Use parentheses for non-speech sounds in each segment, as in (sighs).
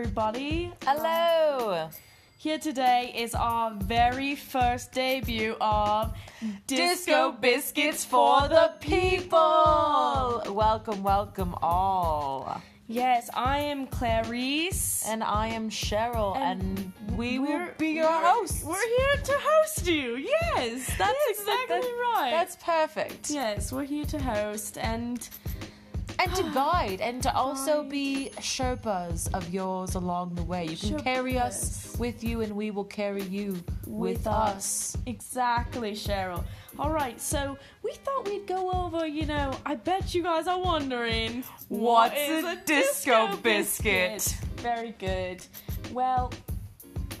everybody. Hello. Um, here today is our very first debut of Disco Biscuits for the People. Welcome, welcome all. Yes, I am Clarice. And I am Cheryl, and, And we will be your hosts. We're here to host you. Yes, that's Yes, exactly that- right. That's perfect. yes, we're here to host and And to guide, and to also be Sherpas of yours along the way. You can carry us with you, and we will carry you with, with us. Exactly, Cheryl. All right, so we thought we'd go over, you know, I bet you guys are wondering What's what is a disco biscuit? Very good. Well,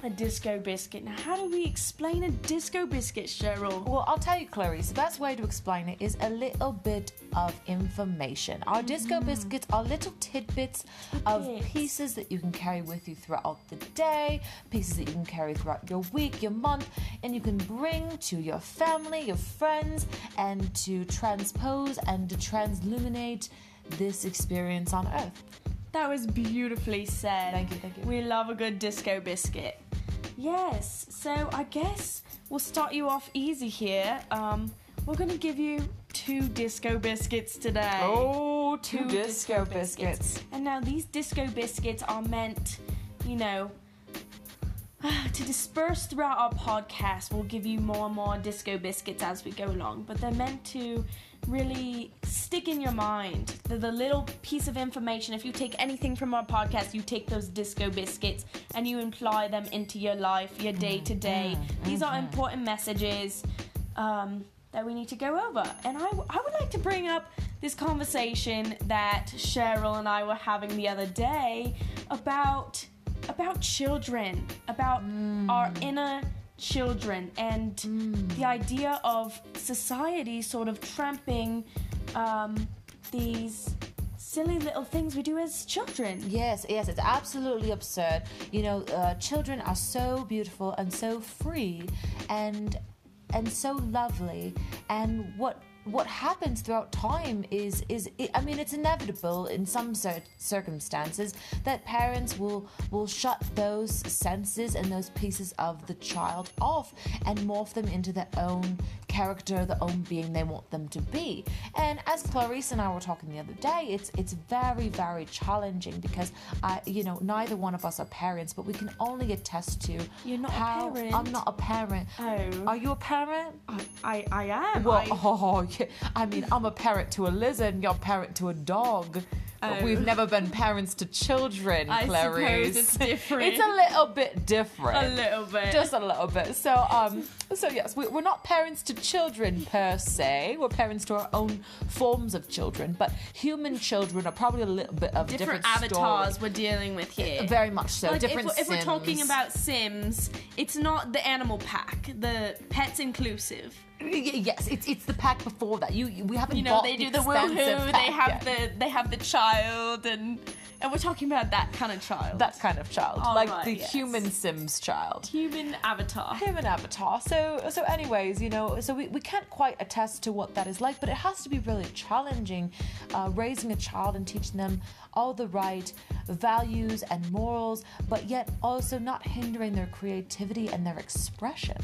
a disco biscuit. Now, how do we explain a disco biscuit, Cheryl? Well, I'll tell you, Clarice, the best way to explain it is a little bit of information. Our disco mm. biscuits are little tidbits of pieces that you can carry with you throughout the day, pieces that you can carry throughout your week, your month, and you can bring to your family, your friends, and to transpose and to transluminate this experience on Earth. That was beautifully said. Thank you, thank you. We love a good disco biscuit. Yes, so I guess we'll start you off easy here. Um, we're gonna give you two disco biscuits today. Oh, two disco biscuits. And now these disco biscuits are meant, you know, (sighs) to disperse throughout our podcast. We'll give you more and more disco biscuits as we go along, but they're meant to really stick in your mind. They're the little piece of information. If you take anything from our podcast, you take those disco biscuits and you imply them into your life, your day to day. These are mm-hmm. important messages. Um, that we need to go over. And I, I would like to bring up this conversation that Cheryl and I were having the other day about about children, about our inner children, and the idea of society sort of tramping um, these silly little things we do as children. Yes, yes, it's absolutely absurd. You know, uh, children are so beautiful and so free, and and so lovely. And what what happens throughout time is is I mean, it's inevitable in some circumstances that parents will will shut those senses and those pieces of the child off and morph them into their own character, the own being they want them to be. And as Clarice and I were talking the other day, it's it's very very challenging because I you know neither one of us are parents, but we can only attest to You're not a parent. I'm not a parent. Oh. Are you a parent? I, I, I am. Well, I- (laughs) oh, yeah. (laughs) I mean, I'm a parent to a lizard, and you're a parent to a dog. But Oh. we've never been parents to children, I suppose it's (laughs) different. It's a little bit different. a little bit. Just a little bit. So, um, so yes, we, we're not parents to children per se. We're parents to our own forms of children, but human children are probably a little bit of different, different, avatars story. we're dealing with here. Very much so. Like, if, different. we're- if we're talking about Sims, it's not the animal pack, the pets inclusive. Yes, it's it's the pack before that. You, we haven't You know, they the do the expensive woohoo. They have yet. the they have the child, and and we're talking about that kind of child. that kind of child, All like right, the yes. human Sims child. human avatar. Human avatar. So, so, anyways, you know, so we, we can't quite attest to what that is like, but it has to be really challenging, uh, raising a child and teaching them all the right values and morals, but yet also not hindering their creativity and their expression.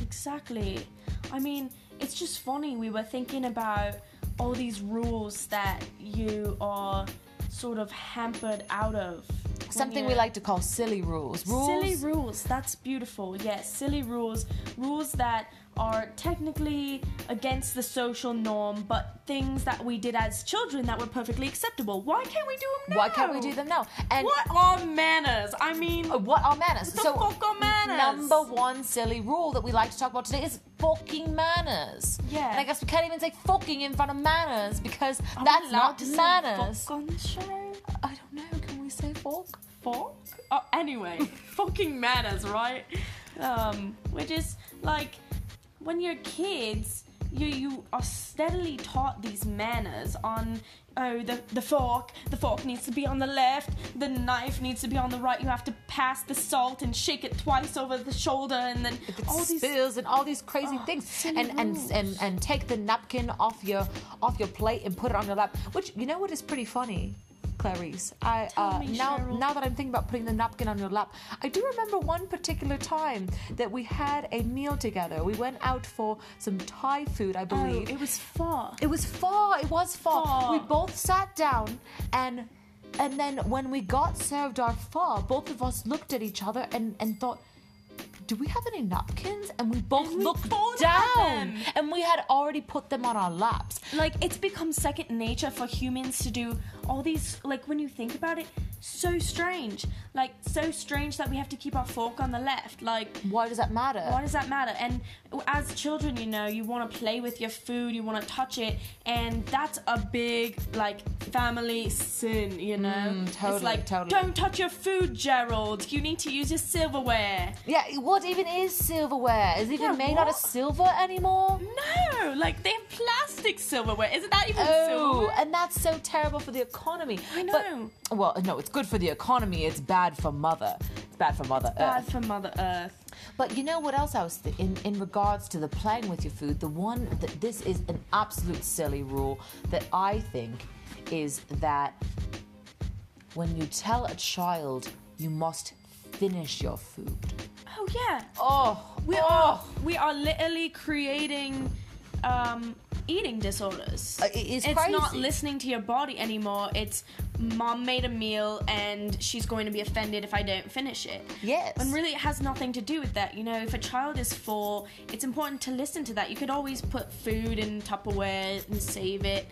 Exactly. I mean, it's just funny. We were thinking about all these rules that you are sort of hampered out of. Something we like to call silly rules. Rules. Silly rules. That's beautiful. Yes, silly rules. Rules that are technically against the social norm, but things that we did as children that were perfectly acceptable. Why can't we do them now? Why can't we do them now? And What are manners? I mean, Uh, what are manners? the fuck are manners? Number one silly rule that we like to talk about today is fucking manners. Yeah. And I guess we can't even say fucking in front of manners because are that's not manners. fuck on the show. I don't know. Can we say fuck? fuck? Oh, anyway, (laughs) fucking manners, right? Um, we're just like when you're kids, you you are steadily taught these manners on oh the the fork the fork needs to be on the left the knife needs to be on the right you have to pass the salt and shake it twice over the shoulder and then all these spills and all these crazy Oh, things, and and, and and take the napkin off your off your plate and put it on your lap. Which you know what is pretty funny. Clarice. I uh, now Cheryl. now that I'm thinking about putting the napkin on your lap, I do remember one particular time that we had a meal together. We went out for some Thai food, I believe. Oh, believe. it was far. It was far. It was far. Far. We both sat down and and then when we got served our pho, both of us looked at each other and, and thought, do we have any napkins? And we both And we looked both down. And we had already put them on our laps. like it's become second nature for humans to do all these like when you think about it so strange. Like so strange that we have to keep our fork on the left. Like Why does that matter? why does that matter? And as children you know you want to play with your food you want to touch it and that's a big like family sin you know? Mm, totally, it's like totally. don't touch your food gerald. You need to use your silverware. Yeah, what even is silverware? Is it even Yeah, made out of silver anymore? no like they have plastic silverware. Isn't that even Oh, silverware? and that's so terrible for the economy. I But- know. well, no, it's good for the economy. It's bad for mother. It's bad for mother bad Earth. for mother earth But you know what else I was th- in in regards to the playing with your food? The one that this is an absolute silly rule that I think is that when you tell a child you must finish your food. oh yeah Oh, We oh. are we are literally creating um, eating disorders. Uh, it is it's not listening to your body anymore. It's mom made a meal and she's going to be offended if I don't finish it. Yes. And really, it has nothing to do with that. You know, if a child is full, it's important to listen to that. You could always put food in Tupperware and save it.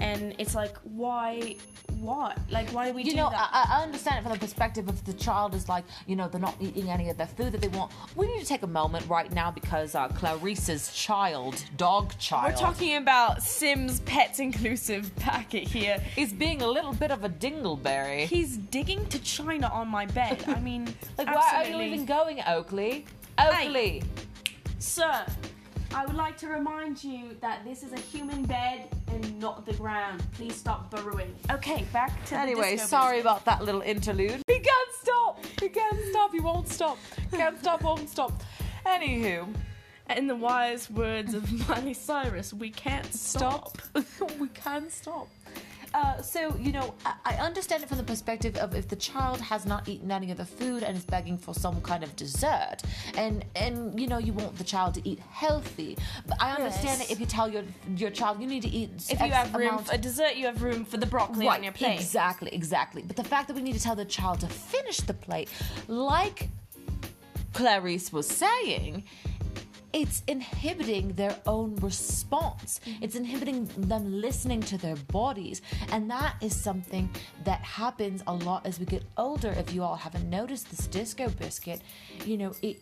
And it's like, why? What? Like, why do we You do know, that? I, I understand it from the perspective of the child is like, you know, they're not eating any of the food that they want. We need to take a moment right now because uh, Clarice's child, dog child, We're talking about Sims Pets Inclusive packet here. is being a little bit of a dingleberry. He's digging to China on my bed. I mean, (laughs) Like, why are you even going, Oakley? Oakley. Sir, I would like to remind you that this is a human bed and not the ground. Please stop burrowing. Okay, back to the Anyway, disco sorry biscuit. about that little interlude. He can't stop. He can't stop. He won't stop. Can't stop. Won't stop. Anywho, In the wise words of (laughs) Miley Cyrus, we can't stop. stop. (laughs) we can't stop. Uh, so you know, I, I understand it from the perspective of if the child has not eaten any of the food and is begging for some kind of dessert, and and you know you want the child to eat healthy. But I understand Yes. it if you tell your your child you need to eat. If you X have room amount for dessert, you have room for the broccoli on your plate. Exactly, exactly. But the fact that we need to tell the child to finish the plate, like Clarice was saying, it's inhibiting their own response. Mm-hmm. It's inhibiting them listening to their bodies. And that is something that happens a lot as we get older. If you all haven't noticed this disco biscuit, you know, it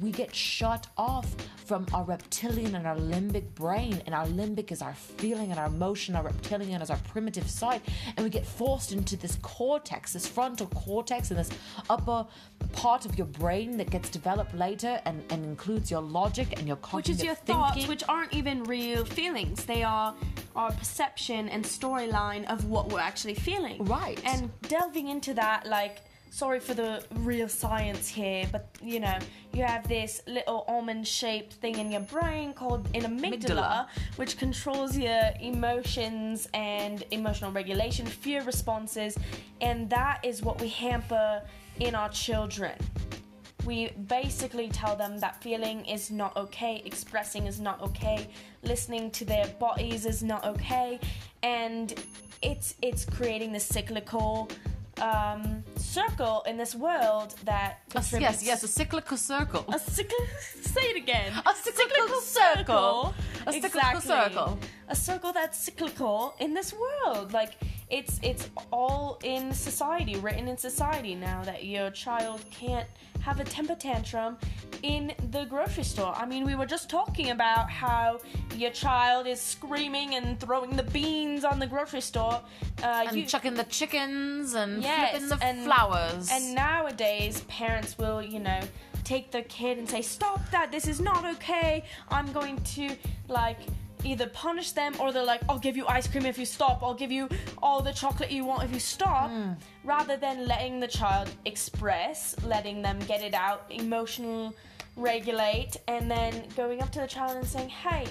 we get shut off from our reptilian and our limbic brain. And our limbic is our feeling and our emotion, our reptilian is our primitive side. And we get forced into this cortex, this frontal cortex, and this upper part of your brain that gets developed later and, and includes your logic and your cognitive which is your thinking. thoughts, which aren't even real feelings. They are our perception and storyline of what we're actually feeling. Right. And delving into that, like, sorry for the real science here, but you know, you have this little almond-shaped thing in your brain called an amygdala, Amygdala. which controls your emotions and emotional regulation, fear responses, and that is what we hamper in our children we basically tell them that feeling is not okay, expressing is not okay, listening to their bodies is not okay, and it's it's creating this cyclical um, circle in this world that Yes, contributes- yes, yes, a cyclical circle. a cyclical. (laughs) Say it again. A cyclical circle. A cyclical Exactly. circle. A circle that's cyclical in this world. Like it's it's all in society, written in society now that your child can't have a temper tantrum in the grocery store. I mean, we were just talking about how your child is screaming and throwing the beans on the grocery store. Uh, and you, chucking the chickens and Yes, flipping the and- flowers. and nowadays, parents will, you know, take the kid and say, Stop that, this is not okay. I'm going to, like, either punish them or they're like, I'll give you ice cream if you stop, I'll give you all the chocolate you want if you stop. Hmm. Rather than letting the child express, letting them get it out, emotional regulate, and then going up to the child and saying, Hey,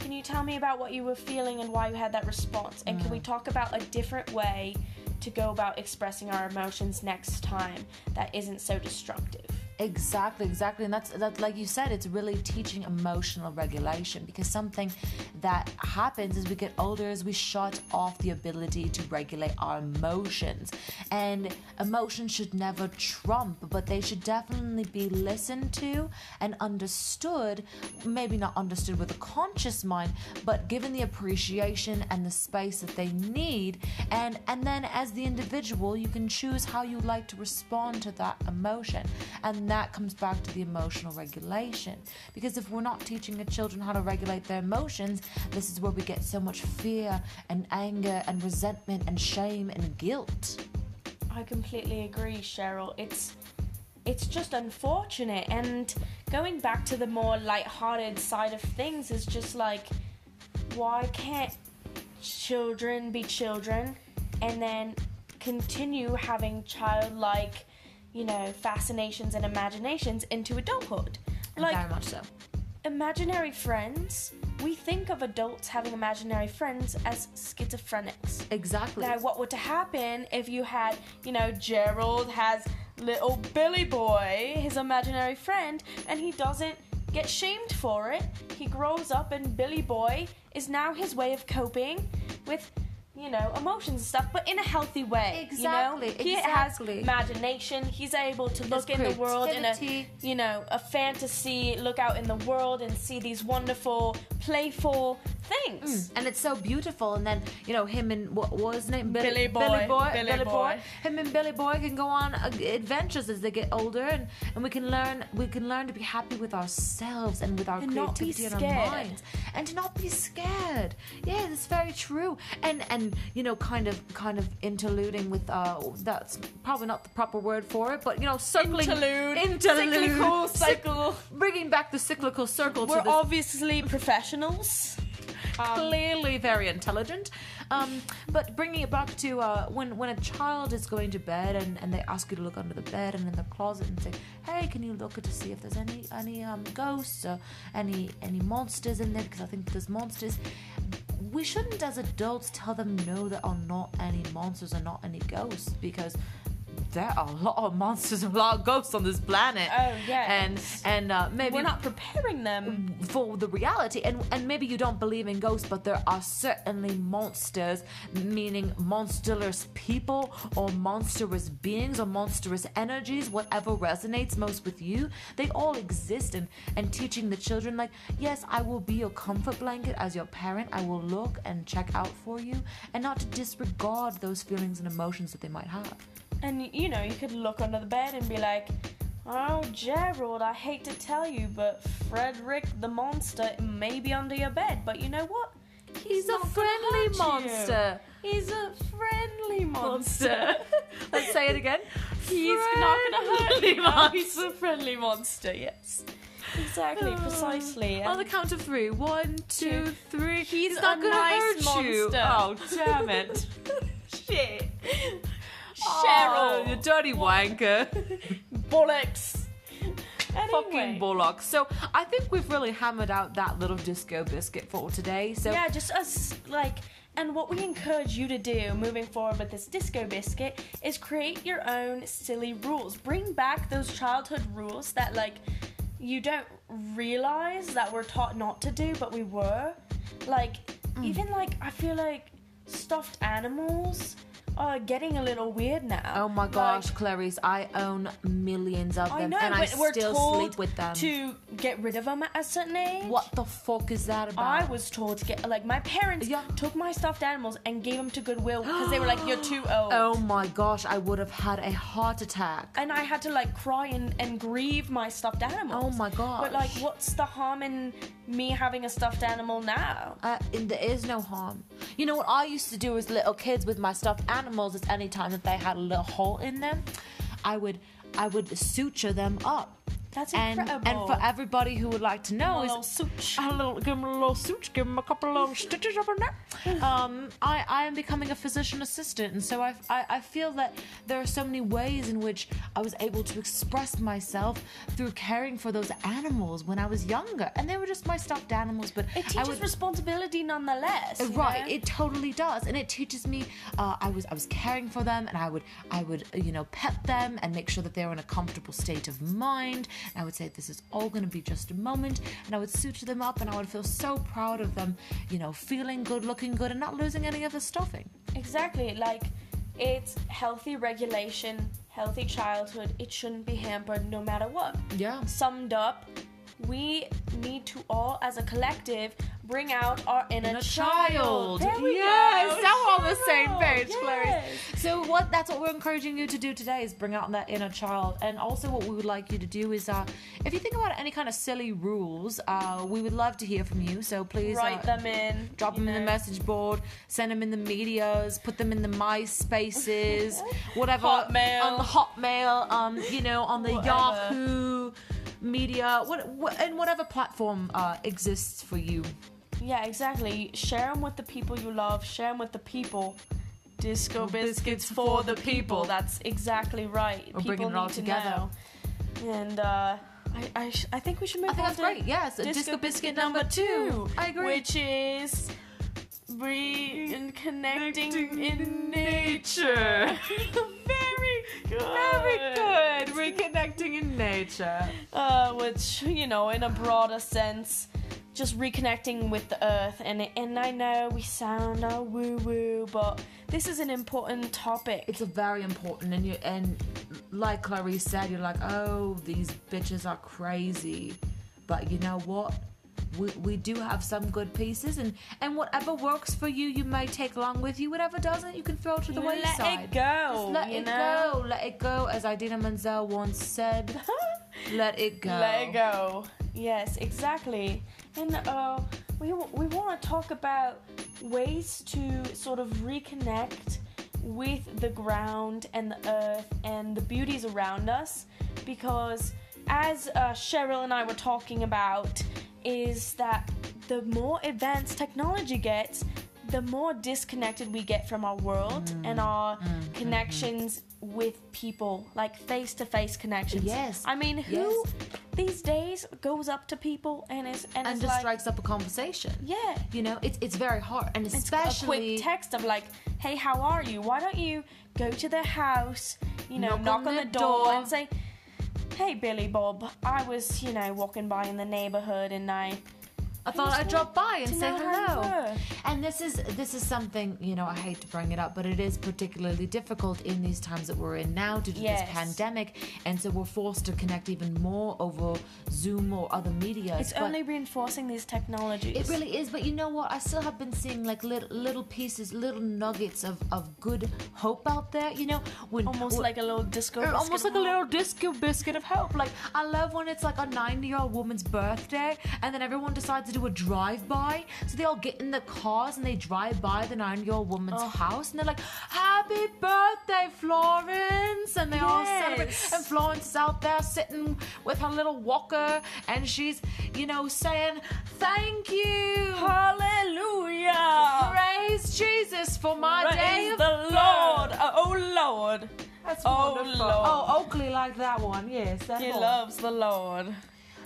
can you tell me about what you were feeling and why you had that response? And can we hmm. talk about a different way to go about expressing our emotions next time that isn't so destructive? Exactly, exactly. And that's that like you said, it's really teaching emotional regulation because something that happens as we get older is we shut off the ability to regulate our emotions. And emotions should never trump, but they should definitely be listened to and understood, maybe not understood with a conscious mind, but given the appreciation and the space that they need. And and then as the individual, you can choose how you like to respond to that emotion. And that comes back to the emotional regulation. Because if we're not teaching the children how to regulate their emotions, this is where we get so much fear and anger and resentment and shame and guilt. I completely agree, Cheryl. It's it's just unfortunate and going back to the more light-hearted side of things is just like why can't children be children and then continue having childlike, you know, fascinations and imaginations into adulthood? Like Very much so. imaginary friends, we think of adults having imaginary friends as schizophrenics. Exactly. Now, what would to happen if you had, you know, Gerald has little Billy Boy, his imaginary friend, and he doesn't get shamed for it? He grows up, and Billy Boy is now his way of coping with. You know, emotions and stuff, but in a healthy way. Exactly, You know? He exactly. has imagination. He's able to look in the world in a, you know, a fantasy, look out in the world and see these wonderful, playful things. Mm, and it's so beautiful. And then you know him and what, what was his name? Billy Boy. Billy Boy. Billy Boy. Him and Billy Boy can go on adventures as they get older, and, and we can learn we can learn to be happy with ourselves and with our And creativity and our minds, and to not be scared. Yeah, that's very true. And and you know, kind of kind of interluding with uh, that's probably not the proper word for it, but you know, circling Interlude. interlude, Cyclical cycle. bringing back the cyclical circle We're obviously professionals. clearly very intelligent. Um, but bringing it back to uh, when when a child is going to bed and, and they ask you to look under the bed and in the closet and say, "Hey, can you look to see if there's any any um, ghosts or any any monsters in there?" Because I think there's monsters. We shouldn't, as adults, tell them no, there are not any monsters and not any ghosts because there are a lot of monsters and a lot of ghosts on this planet. Oh, yes. and and uh, maybe We're not preparing them. for the reality and and maybe you don't believe in ghosts but there are certainly monsters meaning monstrous people or monstrous beings or monstrous energies whatever resonates most with you they all exist and and teaching the children like yes i will be your comfort blanket as your parent i will look and check out for you and not to disregard those feelings and emotions that they might have And you know, you could look under the bed and be like, Oh, Gerald, I hate to tell you, but Frederick the monster may be under your bed. But you know what? he's, a friendly hurt you. monster He's a friendly monster. (laughs) let's say it again He's not gonna hurt you. Oh, he's a friendly monster, yes. Exactly, oh. precisely. On the count of three. One, two, three. He's not a gonna nice hurt you. monster. Oh, damn it. (laughs) shit. Oh, Cheryl. you dirty wanker. (laughs) Bollocks. Fucking Anyway. bullocks. So I think we've really hammered out that little disco biscuit for today. So Yeah, just us like and what we encourage you to do moving forward with this disco biscuit is create your own silly rules. Bring back those childhood rules that like you don't realize that we're taught not to do, but we were. Like mm. even like I feel like stuffed animals are getting a little weird now. Oh my Like, gosh, Clarice, I own millions of them I know, and I we're still told sleep with them. to get rid of them at a certain age. What the fuck is that about? I was told to get like my parents Yeah. took my stuffed animals and gave them to Goodwill because they were like, "You're too (gasps) old." Oh my gosh, I would have had a heart attack. And I had to like cry and, and grieve my stuffed animals. Oh my gosh. But like, what's the harm in me having a stuffed animal now? Uh, there is no harm. You know what I used to do as little kids with my stuffed animals is anytime that they had a little hole in them, I would I would suture them up That's and incredible. and for everybody who would like to know a is little such. a little, give him a little suit, give him a couple of little stitches up in there. (sighs) Um, I, I am becoming a physician assistant, and so I, I, I feel that there are so many ways in which I was able to express myself through caring for those animals when I was younger, and they were just my stuffed animals. But It I teaches would, responsibility nonetheless. right know? it totally does and it teaches me uh, i was i was caring for them and i would i would you know pet them and make sure that they were in a comfortable state of mind and i would say this is all going to be just a moment and i would suture them up and i would feel so proud of them you know feeling good looking good and not losing any of the stuffing Exactly. Like, it's healthy regulation, healthy childhood. It shouldn't be hampered no matter what. yeah Summed up, we need to all, as a collective, bring out our inner, Inner child. child. There we yes, go. now we're on the same page, Yes. Clarice. So what? That's what we're encouraging you to do today is bring out that inner child, and also what we would like you to do is, uh, if you think about any kind of silly rules, uh, we would love to hear from you. So please Write uh, them in. Drop them in the message board, send them in the medias, put them in the MySpaces, (laughs) whatever, Hotmail. on the Hotmail, um, you know, on the Whatever. Yahoo media, what, what, and whatever platform uh, exists for you. Yeah, exactly. Share them with the people you love. Share them with the people. Disco biscuits, for the people. That's exactly right. We're people bringing it need all to together. know. And uh, I, I, sh- I think we should move I think on that's to great. Yes, Disco, Disco biscuit, Biscuit number two. I agree. Which is reconnecting Connecting in nature. (laughs) Very good. Very good. Reconnecting in nature. uh, which you know, in a broader sense, just reconnecting with the earth. And and I know we sound all woo woo, but this is an important topic. It's a very important, and you and like Clarice said, you're like, oh, these bitches are crazy, but you know what? We, we do have some good pieces, and and whatever works for you, you may take along with you. Whatever doesn't, you can throw to the Let wayside. it go. Just let it know? go. Let it go, as Idina Menzel once said. (laughs) let it go. Let it go. Yes, exactly. And uh, we we want to talk about ways to sort of reconnect with the ground and the earth and the beauties around us, because as uh, Cheryl and I were talking about, is that the more advanced technology gets, the more disconnected we get from our world Mm. and our connections with people, like face to face connections. Yes. I mean, who Yes. These days goes up to people and is and, and just like, strikes up a conversation. yeah, You know, it's it's very hard, and it's especially a quick text of like, "Hey, how are you? Why don't you go to their house? You know, Knock knock, on on, their the door, door. and say." Hey Billy Bob, I was, you know, walking by in the neighborhood and I I thought I'd drop by and say know how you hello. And this is this is something you know I hate to bring it up, but it is particularly difficult in these times that we're in now due to Yes. this pandemic, and so we're forced to connect even more over Zoom or other media. It's only reinforcing these technologies. It really is, but you know what? I still have been seeing like little little pieces, little nuggets of, of good hope out there. You know, when almost when- like a little disco. Uh, biscuit almost like a little disco biscuit of hope. Like I love when it's like a 90 year old woman's birthday, and then everyone decides to do a drive by. So they all get in the cars and they drive by the 90 year old woman's Oh. house, and they're like, "Happy birthday, Florence!" And they all celebrate. And Florence is out there sitting with her little walker, and she's, you know, saying, "Thank you." Hallelujah! Praise Jesus for my day Praise of the birth." Lord! Uh, oh Lord! That's Oh, wonderful. Lord. Oh, Oakley like that one. Yes, that He one. loves the Lord.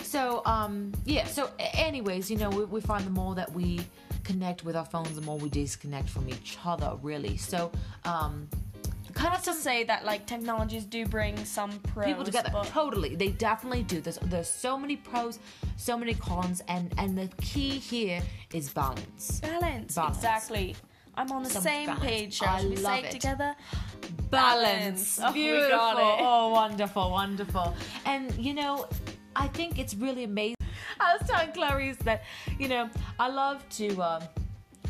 So, um, yeah. So, anyways, you know, we, we find the more that we connect with our phones, the more we disconnect from each other. Really. So, um, kind of To say that like technologies do bring some pros, people together. but Totally, they definitely do. There's there's so many pros, so many cons, and and the key here is balance. balance. Balance. Exactly. I'm on the same balance. page. Shall we love say it together? balance. Oh, we Beautiful. Oh, wonderful, wonderful. And you know, I think it's really amazing. I was telling Clarice that you know I love to. Um,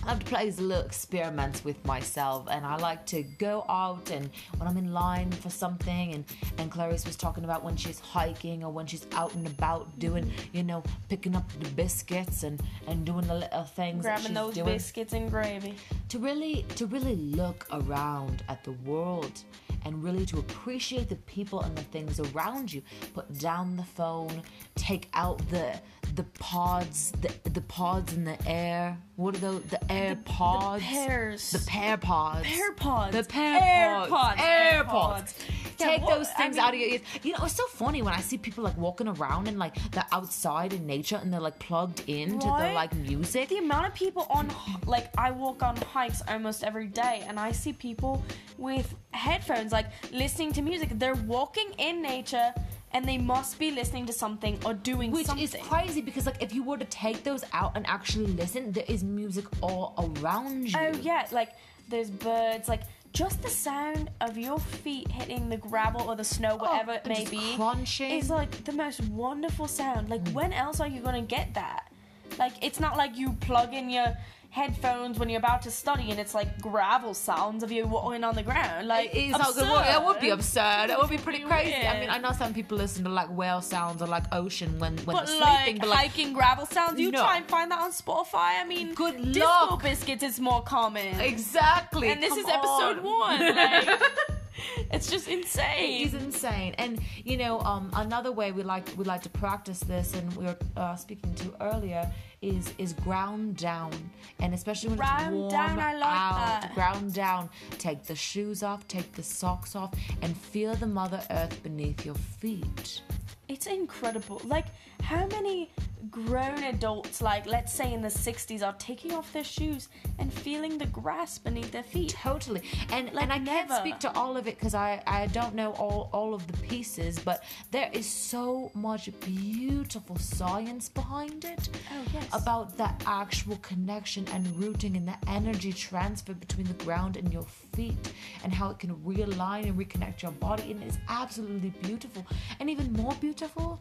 I love to play these little experiments with myself, and I like to go out and when I'm in line for something, and and Clarice was talking about when she's hiking or when she's out and about doing, you know, picking up the biscuits and and doing the little things Grabbing she's those doing biscuits and gravy. to really to really look around at the world and really to appreciate the people and the things around you. Put down the phone, take out the the pods, the the pods in the air. What are those? The air pods. pears. The pear pods. Pear pods. The pear AirPods. pods. AirPods. Yeah, Take what- those I things mean- out of your ears. You know, it's so funny when I see people like walking around and like they're outside in nature and they're like plugged into the like music. the amount of people on like I walk on hikes almost every day and I see people with headphones like listening to music they're walking in nature and they must be listening to something or doing Which something is crazy because like if you were to take those out and actually listen, there is music all around you. oh yeah like there's birds like just the sound of your feet hitting the gravel or the snow oh, whatever it may be crunching. is like the most wonderful sound like mm. when else are you gonna get that like it's not like you plug in your headphones when you're about to study and it's like gravel sounds of you walking on the ground like It's not good. Well, that would be absurd. That would be pretty crazy. I mean, I know some people listen to like whale sounds or like ocean when when But they're like, sleeping, but like hiking gravel sounds, you No. try and find that on Spotify. I mean, Good Disco luck. Biscuits is more common. exactly. and this come is episode on. one. Like, (laughs) it's just insane. It is insane. And you know, um, another way we like we like to practice this, and we were uh, speaking to earlier, is is ground down, and especially when Ground it's warm down, I like out, that. ground down. Take the shoes off, take the socks off, and feel the Mother Earth beneath your feet. It's incredible. Like, how many grown adults, like, let's say in the 60s, are taking off their shoes and feeling the grass beneath their feet? Totally. And Like and I can't speak to all of it because I, I don't know all, all of the pieces, but there is so much beautiful science behind it. Oh, yes. About the actual connection and rooting and the energy transfer between the ground and your feet and how it can realign and reconnect your body. And it's absolutely beautiful. And even more beautiful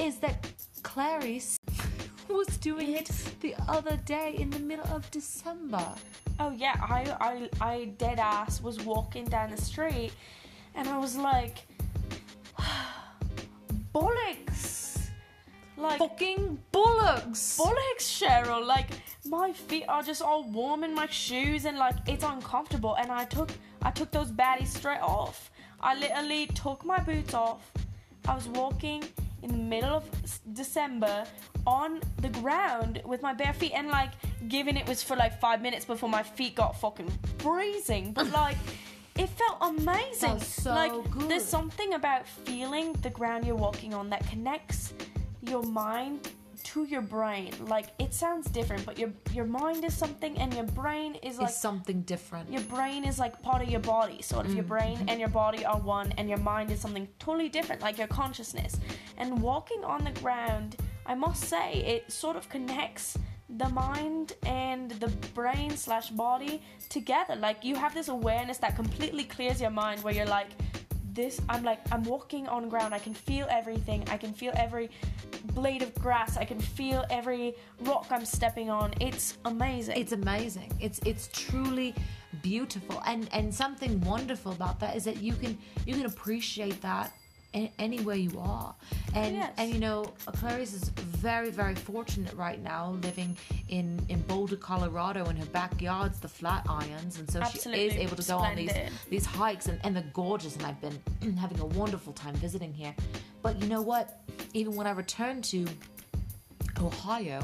is that Clarice (laughs) was doing it the other day in the middle of December. Oh yeah, I I I dead ass was walking down the street, and I was like, (sighs) bollocks, like fucking bullocks. Bullocks, Cheryl. Like my feet are just all warm in my shoes, and like it's uncomfortable. And I took I took those baddies straight off. I literally took my boots off. I was walking in the middle of December on the ground with my bare feet, and like, given it was for like five minutes before my feet got fucking freezing, but (laughs) like. It felt amazing. So like good. there's something about feeling the ground you're walking on that connects your mind to your brain. Like it sounds different, but your your mind is something and your brain is like is something different. your brain is like part of your body. Sort of your brain mm-hmm. and your body are one and your mind is something totally different, like your consciousness. And walking on the ground, I must say, it sort of connects the mind and the brain slash body together. Like you have this awareness that completely clears your mind where you're like, this I'm like I'm walking on ground. I can feel everything. I can feel every blade of grass. I can feel every rock I'm stepping on. It's amazing. It's amazing. It's it's truly beautiful, and and something wonderful about that is that you can you can appreciate that a- anywhere you are, and Yes. and you know Clarice is very very fortunate right now living in in Boulder, Colorado, in her backyard's the Flatirons, and so she is able to go on these these hikes, and and they're gorgeous, and I've been (clears throat) having a wonderful time visiting here. But you know what? Even when I return to Ohio,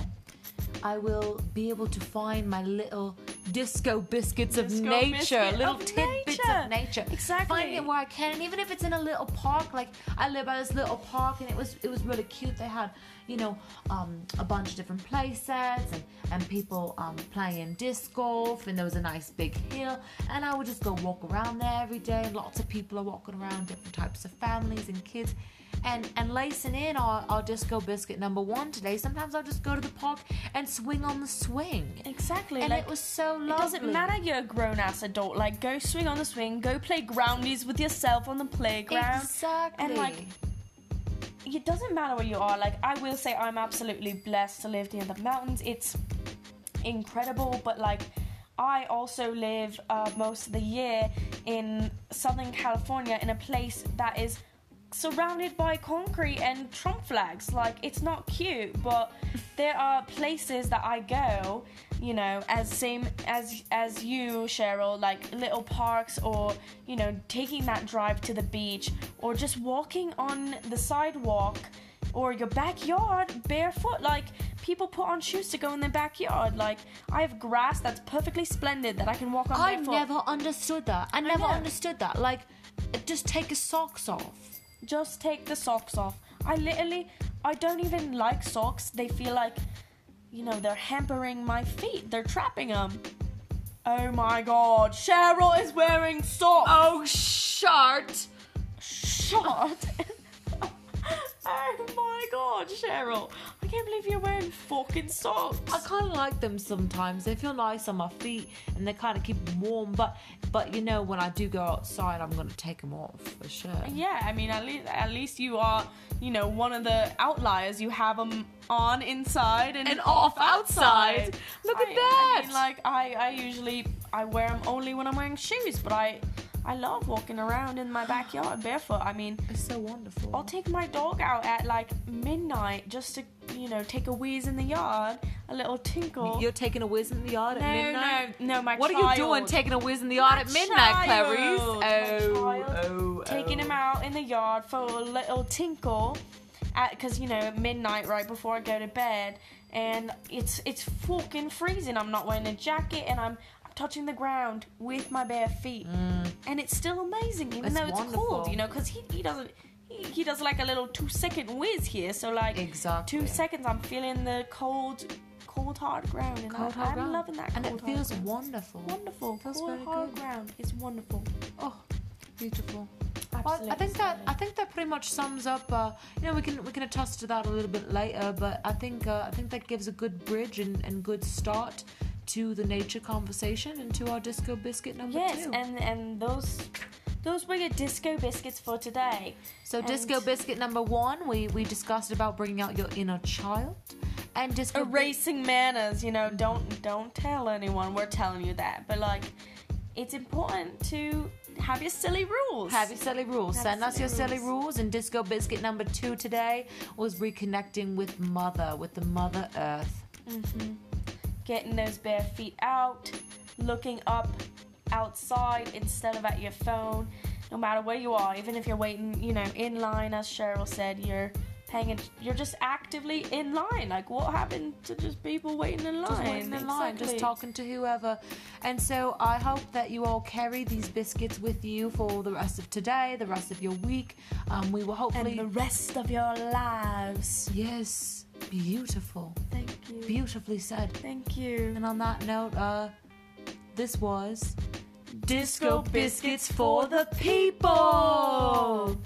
I will be able to find my little disco biscuits of nature, biscuit little of tidbits. Of nature. Exactly. Finding it where I can, and even if it's in a little park, like I live by this little park, and it was it was really cute. They had, you know, um, a bunch of different play sets and and people um, playing disc golf, and there was a nice big hill, and I would just go walk around there every day. And lots of people are walking around, different types of families and kids. And, and lacing in our, our disco biscuit number one today. Sometimes I'll just go to the park and swing on the swing. Exactly. And like, it was so lovely. It doesn't matter you're a grown ass adult. Like, go swing on the swing, go play groundies with yourself on the playground. Exactly. And, like, it doesn't matter where you are. Like, I will say I'm absolutely blessed to live near the mountains. It's incredible, but, like, I also live uh, most of the year in Southern California in a place that is surrounded by concrete and Trump flags. Like it's not cute, but there are places that I go, you know, as same as as you, Cheryl, like little parks or you know, taking that drive to the beach or just walking on the sidewalk or your backyard barefoot. Like people put on shoes to go in their backyard. Like I have grass that's perfectly splendid that I can walk on I barefoot. never understood that. I never know. understood that. Like, just take your socks off. Just take the socks off. I literally, I don't even like socks. They feel like, you know, they're hampering my feet. They're trapping them. Oh my god, Cheryl is wearing socks. Oh, shart. Shut. (laughs) oh my god, Cheryl. I can't believe you're wearing fucking socks. I kind of like them sometimes. They feel nice on my feet, and they kind of keep them warm. But, but you know, when I do go outside, I'm gonna take them off for sure. Yeah, I mean, at least at least you are, you know, one of the outliers. You have them on inside and, And off outside. Look at that. I mean, like I, I usually I wear them only when I'm wearing shoes, but I, I love walking around in my backyard barefoot. I mean, It's so wonderful. I'll take my dog out at like midnight just to, you know, take a wheeze in the yard, a little tinkle. You're taking a whiz in the yard at midnight. no, no, my What child. are you doing taking a whiz in the yard My at midnight, child. Clarice? My Oh, child. oh, taking oh. him out in the yard for a little tinkle at because you know midnight right before I go to bed and it's it's fucking freezing I'm not wearing a jacket and I'm touching the ground with my bare feet and it's still amazing even though it's wonderful. cold you know because he, he doesn't he, he does like a little two second whiz here so like Exactly. two seconds I'm feeling the cold cold hard ground and Cold, I, ground. loving that and cold it feels ground. wonderful. wonderful Feels cold very hard good. ground is wonderful Oh, beautiful. Well, Absolutely I think that. I think that pretty much sums up. Uh, you know, we can we can attest to that a little bit later, but I think uh, I think that gives a good bridge and, and good start to the nature conversation and to our disco biscuit number Yes, two. and and those those were your disco biscuits for today. so and- disco biscuit number one, we we discussed about bringing out your inner child, and disco bi- Erasing manners, you know, don't don't tell anyone we're telling you that. But like it's important to have your silly rules. Have your silly rules. Have Send us your silly silly rules. And disco biscuit number two today was reconnecting with mother, with the mother earth. Mm-hmm. Getting those bare feet out, looking up outside instead of at your phone. No matter where you are, even if you're waiting, you know, in line, as Cheryl said, you're paying. it- You're just actively in line. Like, what happened to just people waiting in line? just waiting in line, just talking to whoever. And so I hope that you all carry these biscuits with you for the rest of today, the rest of your week. Um, we will hopefully. and the rest of your lives. yes, beautiful, Thank you. beautifully said. Thank you. And on that note, uh, this was Disco Biscuits for the people.